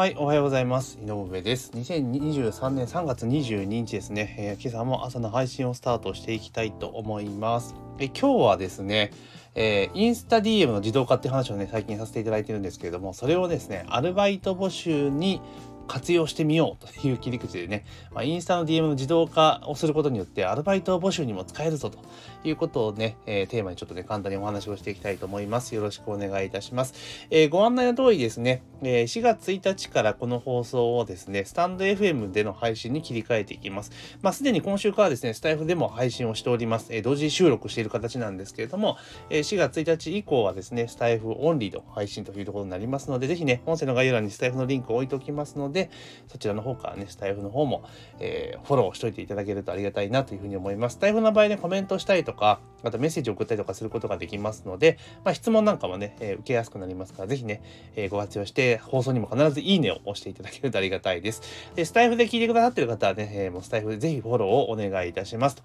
はい、おはようございます。井上です。2023年3月22日ですね、えー今朝も朝の配信をスタートしていきたいと思います。え今日はですね、えーインスタ DM の自動化って話をね、最近させていただいてるんですけれども、それをですね、アルバイト募集に活用してみようという切り口でね、まあ、インスタの DM の自動化をすることによってアルバイト募集にも使えるぞということをね、えーテーマにちょっとね、簡単にお話をしていきたいと思います。よろしくお願いいたします。えーご案内の通りですね、えー4月1日からこの放送をですね、スタンド FM での配信に切り替えていきます。まあ、すでに今週からですね、スタイフでも配信をしております。えー同時収録している形なんですけれども、えー4月1日以降はですね、スタイフオンリーの配信というところになりますので、ぜひね、音声の概要欄にスタイフのリンクを置いておきますので、でそちらの方からね、スタイフの方も、えーフォローしといていただけるとありがたいなというふうに思います。スタイフの場合ね、コメントしたりとか、あとメッセージを送ったりとかすることができますので、まあ、質問なんかもね、えー受けやすくなりますから、ぜひね、えーご活用して、放送にも必ずいいねを押していただけるとありがたいです。で、スタイフで聞いてくださってる方はね、えーもうスタイフでぜひフォローをお願いいたします。と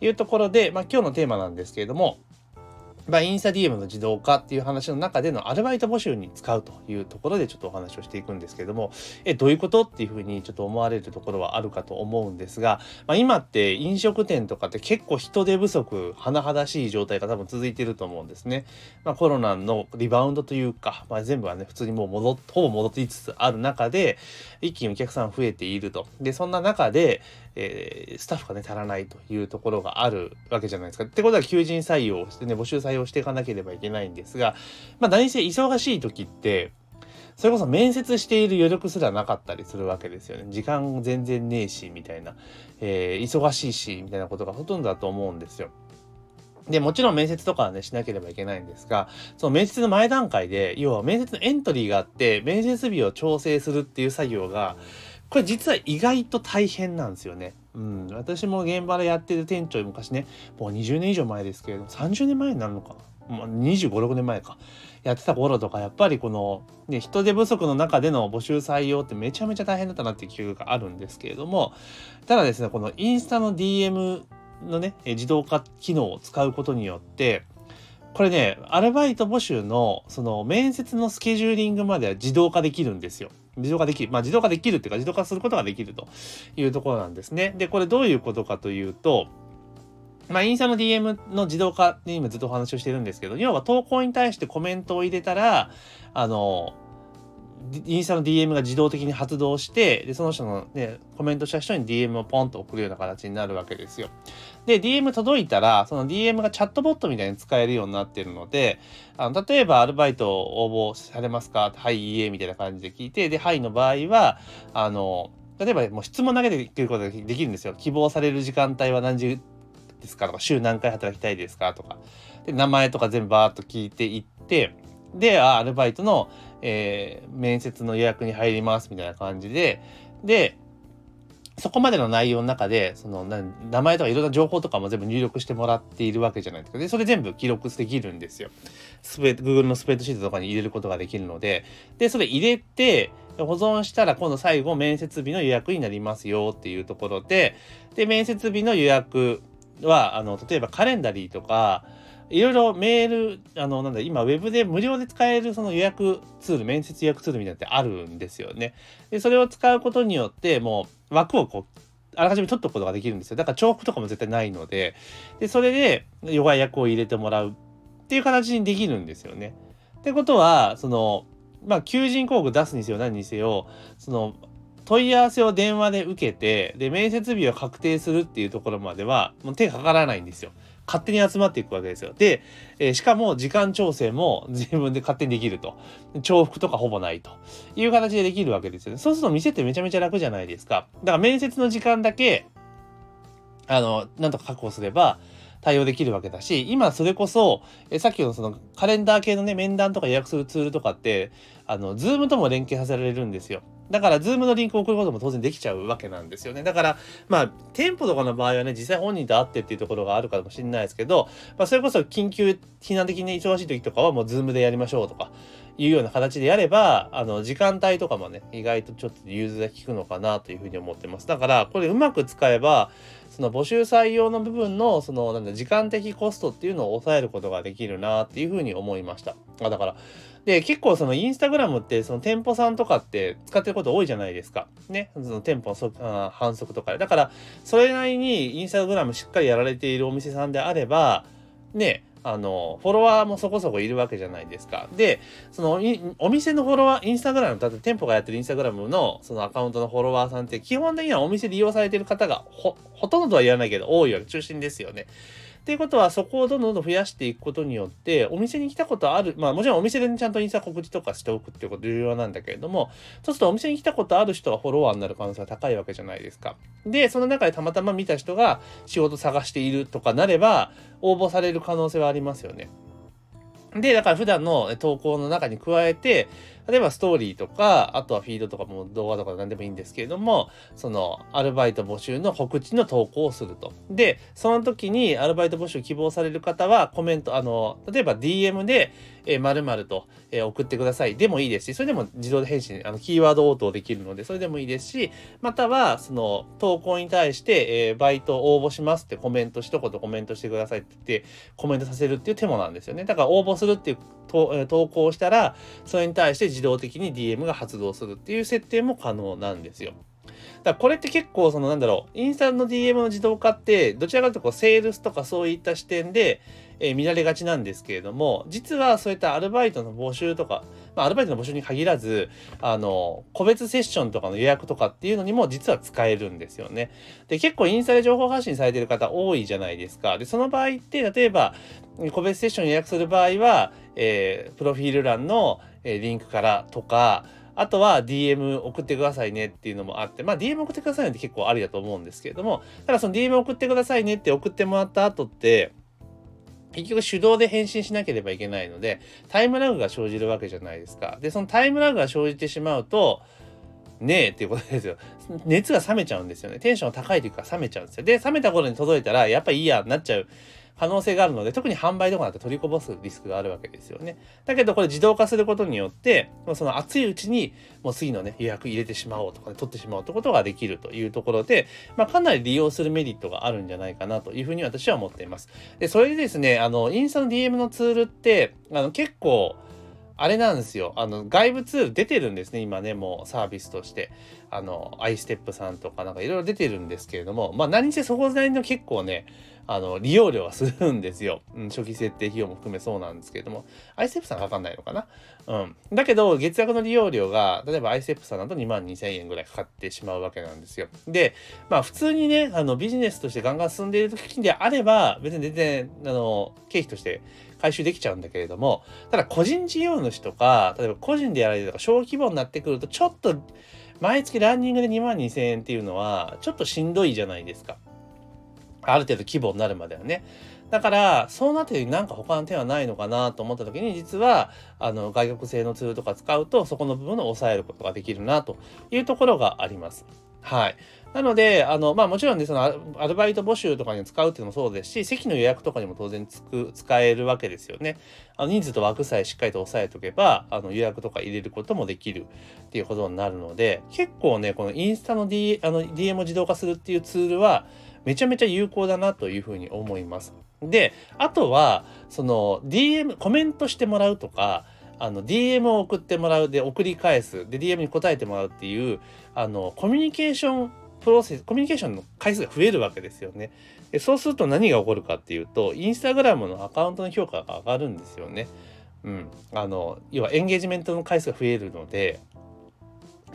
いうところで、まあ、今日のテーマなんですけれども、まあ、インスタ DM の自動化っていう話の中でのアルバイト募集に使うというところでちょっとお話をしていくんですけども、え、どういうことっていうふうにちょっと思われるところはあるかと思うんですが、まあ、今って飲食店とかって結構人手不足、甚だしい状態が多分続いてると思うんですね。まあ、コロナのリバウンドというか、まあ、全部はね、普通にもう戻っ、ほぼ戻りつつある中で、一気にお客さん増えていると。で、そんな中で、えースタッフがね足らないというところがあるわけじゃないですか。ってことは求人採用してね募集採用していかなければいけないんですがまあ何せ忙しい時ってそれこそ面接している余力すらなかったりするわけですよね。時間全然ねえしみたいな、えー忙しいしみたいなことがほとんどだと思うんですよ。で、もちろん面接とかはね、しなければいけないんですが、その面接の前段階で、要は面接のエントリーがあって、面接日を調整するっていう作業が、これ実は意外と大変なんですよね。うん。私も現場でやってる店長、昔ね、もう20年以上前ですけれども、30年前になるのかな。ま、25、6年前か。やってた頃とか、やっぱりこの、ね、人手不足の中での募集採用ってめちゃめちゃ大変だったなっていう記憶があるんですけれども、ただですね、このインスタの DM のね、自動化機能を使うことによって、これね、アルバイト募集の、その面接のスケジューリングまでは自動化できるんですよ。自動化できる。まあ自動化できるっていうか、自動化することができるというところなんですね。で、これどういうことかというと、まあ、インスタの DM の自動化に今ずっとお話をしてるんですけど、要は投稿に対してコメントを入れたら、あの、インスタの DM が自動的に発動して、で、その人のね、コメントした人に DM をポンと送るような形になるわけですよ。で、DM 届いたら、その DM がチャットボットみたいに使えるようになってるので、あの例えばアルバイト応募されますか？はい、いいえ、みたいな感じで聞いて、で、はいの場合は、あの、例えばもう質問投げてくることができるんですよ。希望される時間帯は何時ですか？とか、週何回働きたいですか？とか。で、名前とか全部バーっと聞いていって、で、アルバイトの、えー面接の予約に入りますみたいな感じで、で、そこまでの内容の中で、そのな名前とかいろんな情報とかも全部入力してもらっているわけじゃないですか。で、それ全部記録できるんですよ。スペ Google のスプレッドシートとかに入れることができるので、で、それ入れて、保存したら今度最後面接日の予約になりますよっていうところで、で、面接日の予約は、あの、例えばカレンダリーとか、いろいろメール、あの、なんだ、今、ウェブで無料で使えるその予約ツール、面接予約ツールみたいなってあるんですよね。で、それを使うことによって、もう枠をこう、あらかじめ取っとくことができるんですよ。だから重複とかも絶対ないので、で、それで弱い役を入れてもらうっていう形にできるんですよね。ってことは、その、まあ、求人広告出すにせよ何にせよ、その、問い合わせを電話で受けて、で、面接日を確定するっていうところまでは、もう手がかからないんですよ。勝手に集まっていくわけですよ。で、えーしかも時間調整も 自分で勝手にできると。重複とかほぼないという形でできるわけですよね。そうすると店ってめちゃめちゃ楽じゃないですか。だから面接の時間だけ、あの、なんとか確保すれば、対応できるわけだし、今それこそ、えさっきのそのカレンダー系のね、面談とか予約するツールとかって、あの、 Zoom とも連携させられるんですよ。だから、 Zoom のリンクを送ることも当然できちゃうわけなんですよね。だから、まあ、店舗とかの場合はね、実際本人と会ってっていうところがあるかもしれないですけど、まあ、それこそ緊急避難的に忙しい時とかはもうズームでやりましょうとか、いうような形でやれば、あの、時間帯とかもね、意外とちょっと融通が効くのかなというふうに思ってます。だから、これうまく使えば、その募集採用の部分のそのなんだ時間的コストっていうのを抑えることができるなっていうふうに思いました。あだからで結構そのインスタグラムってその店舗さんとかって使ってること多いじゃないですか。ね。その店舗の反則とかで。だからそれなりにインスタグラムしっかりやられているお店さんであればねあの、フォロワーもそこそこいるわけじゃないですか。で、その、お店のフォロワー、インスタグラム、だって店舗がやってるインスタグラムのそのアカウントのフォロワーさんって基本的にはお店利用されてる方がほ、ほとんどとは言わないけど多いわけ、中心ですよね。っていうことは、そこをどんどんどん増やしていくことによって、お店に来たことある、まあもちろんお店でちゃんとインスタ告知とかしておくっていうこと重要なんだけれども、そうするとお店に来たことある人がフォロワーになる可能性が高いわけじゃないですか。で、その中でたまたま見た人が仕事探しているとかなれば、応募される可能性はありますよね。で、だから普段の投稿の中に加えて、例えばストーリーとか、あとはフィードとかも動画とか何でもいいんですけれども、そのアルバイト募集の告知の投稿をすると。で、その時にアルバイト募集希望される方はコメント、あの、例えば DM で、えー、〇〇と、えー、送ってください。でもいいですし、それでも自動で返信、あの、キーワード応答できるので、それでもいいですし、または、その、投稿に対して、えー、バイト応募しますってコメント、一言コメントしてくださいって言って、コメントさせるっていう手もなんですよね。だから応募するっていう投稿したら、それに対して自動的に DM が発動するっていう設定も可能なんですよ。だからこれって結構そのなんだろう、インスタの DM の自動化って、どちらかというとこうセールスとかそういった視点で、え、見られがちなんですけれども、実はそういったアルバイトの募集とか、まあ、アルバイトの募集に限らず、あの、個別セッションとかの予約とかっていうのにも実は使えるんですよね。で、結構インスタで情報発信されてる方多いじゃないですか。で、その場合って、例えば、個別セッション予約する場合は、えー、プロフィール欄の、え、リンクからとか、あとは DM 送ってくださいねっていうのもあって、まあ DM 送ってくださいねって結構ありだと思うんですけれども、ただその DM 送ってくださいねって送ってもらった後って、結局手動で返信しなければいけないので、タイムラグが生じるわけじゃないですか。で、そのタイムラグが生じてしまうと、ねえっていうことですよ。熱が冷めちゃうんですよね。テンションが高いというか冷めちゃうんですよ。で、冷めた頃に届いたら、やっぱいいや、なっちゃう可能性があるので、特に販売とかだと取りこぼすリスクがあるわけですよね。だけど、これ自動化することによって、その熱いうちに、もう次のね、予約入れてしまおうとか、ね、取ってしまおうってことができるというところで、まあ、かなり利用するメリットがあるんじゃないかなというふうに私は思っています。で、それでですね、あの、インスタの DM のツールって、あの、結構、あれなんですよ。あの、外部ツール出てるんですね、今ね、もうサービスとして。あの、アイステップさんとかなんかいろいろ出てるんですけれども、まあ何せそこなりの結構ね、あの、利用料はするんですよ。うん、初期設定費用も含めそうなんですけれども、アイステップさんわかんないのかな？うん。だけど、月額の利用料が、例えばアイステップさんだと2万2000円ぐらいかかってしまうわけなんですよ。で、まあ普通にね、あの、ビジネスとしてガンガン進んでいる時であれば、別に全然、あの、経費として回収できちゃうんだけれども、ただ個人事業主とか、例えば個人でやられるとか小規模になってくると、ちょっと毎月ランニングで2万2000円っていうのは、ちょっとしんどいじゃないですか。ある程度規模になるまではね。だから、そうなってなんか他の手はないのかなと思った時に、実は、あの、外国製のツールとか使うと、そこの部分を抑えることができるなというところがあります。はい。なので、あの、まあもちろんね、そのアルバイト募集とかに使うっていうのもそうですし、席の予約とかにも当然つく、使えるわけですよね。あの人数と枠さえしっかりと押さえておけば、あの予約とか入れることもできるっていうことになるので、結構ね、このインスタの D、あの DM を自動化するっていうツールは、めちゃめちゃ有効だなというふうに思います。で、あとは、その DM、コメントしてもらうとか、あの DM を送ってもらうで送り返す。で DM に答えてもらうっていうあのコミュニケーションプロセスコミュニケーションの回数が増えるわけですよね。でそうすると何が起こるかっていうとインスタグラムのアカウントの評価が上がるんですよね。うん。あの要はエンゲージメントの回数が増えるので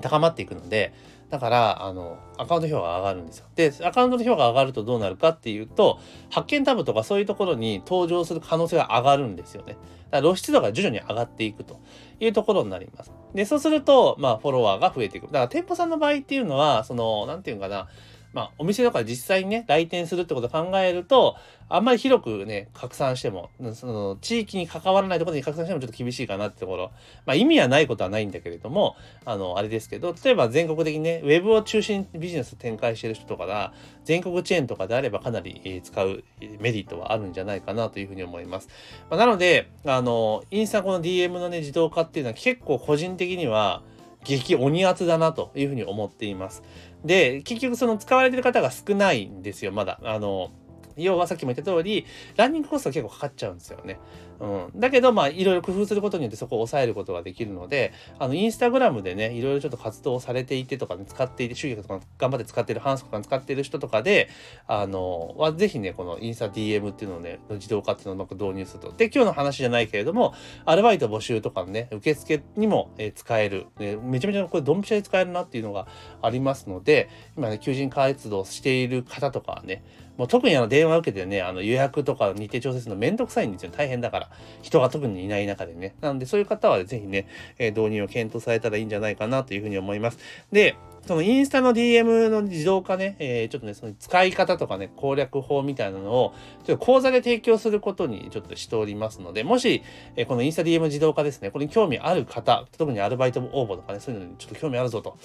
高まっていくのでだから、あの、アカウント評価が上がるんですよ。で、アカウントの評価が上がるとどうなるかっていうと、発見タブとかそういうところに登場する可能性が上がるんですよね。だから露出度が徐々に上がっていくというところになります。で、そうすると、まあ、フォロワーが増えていく。だから店舗さんの場合っていうのは、その、なんていうかな、まあ、お店とか実際にね、来店するってことを考えると、あんまり広くね、拡散しても、その、地域に関わらないところに拡散してもちょっと厳しいかなってところ。まあ、意味はないことはないんだけれども、あの、あれですけど、例えば全国的にね、ウェブを中心にビジネス展開してる人とかが、全国チェーンとかであればかなり使うメリットはあるんじゃないかなというふうに思います。まあ、なので、あの、インスタこの DM のね、自動化っていうのは結構個人的には、激鬼圧だなというふうに思っています。で、結局その使われてる方が少ないんですよ、まだ。あの、要はさっきも言った通り、ランニングコスト結構かかっちゃうんですよね。うん。だけど、まあ、いろいろ工夫することによってそこを抑えることができるので、あの、インスタグラムでね、いろいろちょっと活動されていてとかね、使っていて、収益とか頑張って使ってる、ハンスとか使ってる人とかで、あの、は、ぜひね、このインスタ DM っていうのをね、自動化っていうのをうまく導入すると。で、今日の話じゃないけれども、アルバイト募集とかのね、受付にも、え使える、ね。めちゃめちゃこれドンピシャで使えるなっていうのがありますので、今ね、求人活動している方とかね、もう特にあの電話受けてね、あの予約とか日程調整するのめんどくさいんですよ。大変だから。人が特にいない中でね。なんでそういう方はぜひね、えー導入を検討されたらいいんじゃないかなというふうに思います。で、そのインスタの DM の自動化ね、えーちょっとね、その使い方とかね、攻略法みたいなのを、ちょっと講座で提供することにちょっとしておりますので、もし、えーこのインスタ DM 自動化ですね、これに興味ある方、特にアルバイト応募とかね、そういうのにちょっと興味あるぞと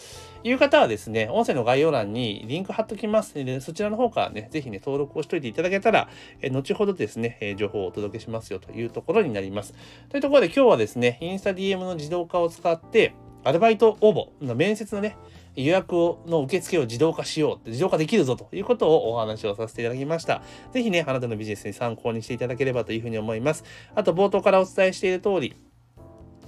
いう方はですね、音声の概要欄にリンク貼っときますので、そちらの方からね、ぜひね、登録をしといていただけたら、えー後ほどですね、え情報をお届けしますよというところになります。というところで今日はですね、インスタ DM の自動化を使って、アルバイト応募の面接のね、予約の受付を自動化しようって自動化できるぞということをお話をさせていただきました。ぜひね、あなたのビジネスに参考にしていただければというふうに思います。あと冒頭からお伝えしている通り、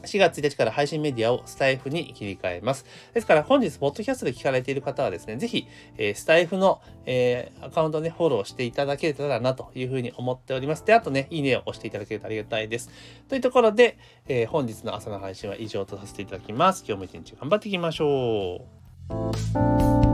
4月1日から配信メディアをスタイフに切り替えます。ですから本日、ポッドキャストで聞かれている方はですね、ぜひ、えースタイフの、えーアカウントをね、フォローしていただけたらなというふうに思っております。で、あとね、いいねを押していただけるとありがたいです。というところで、えー本日の朝の配信は以上とさせていただきます。今日も一日頑張っていきましょう。Thank you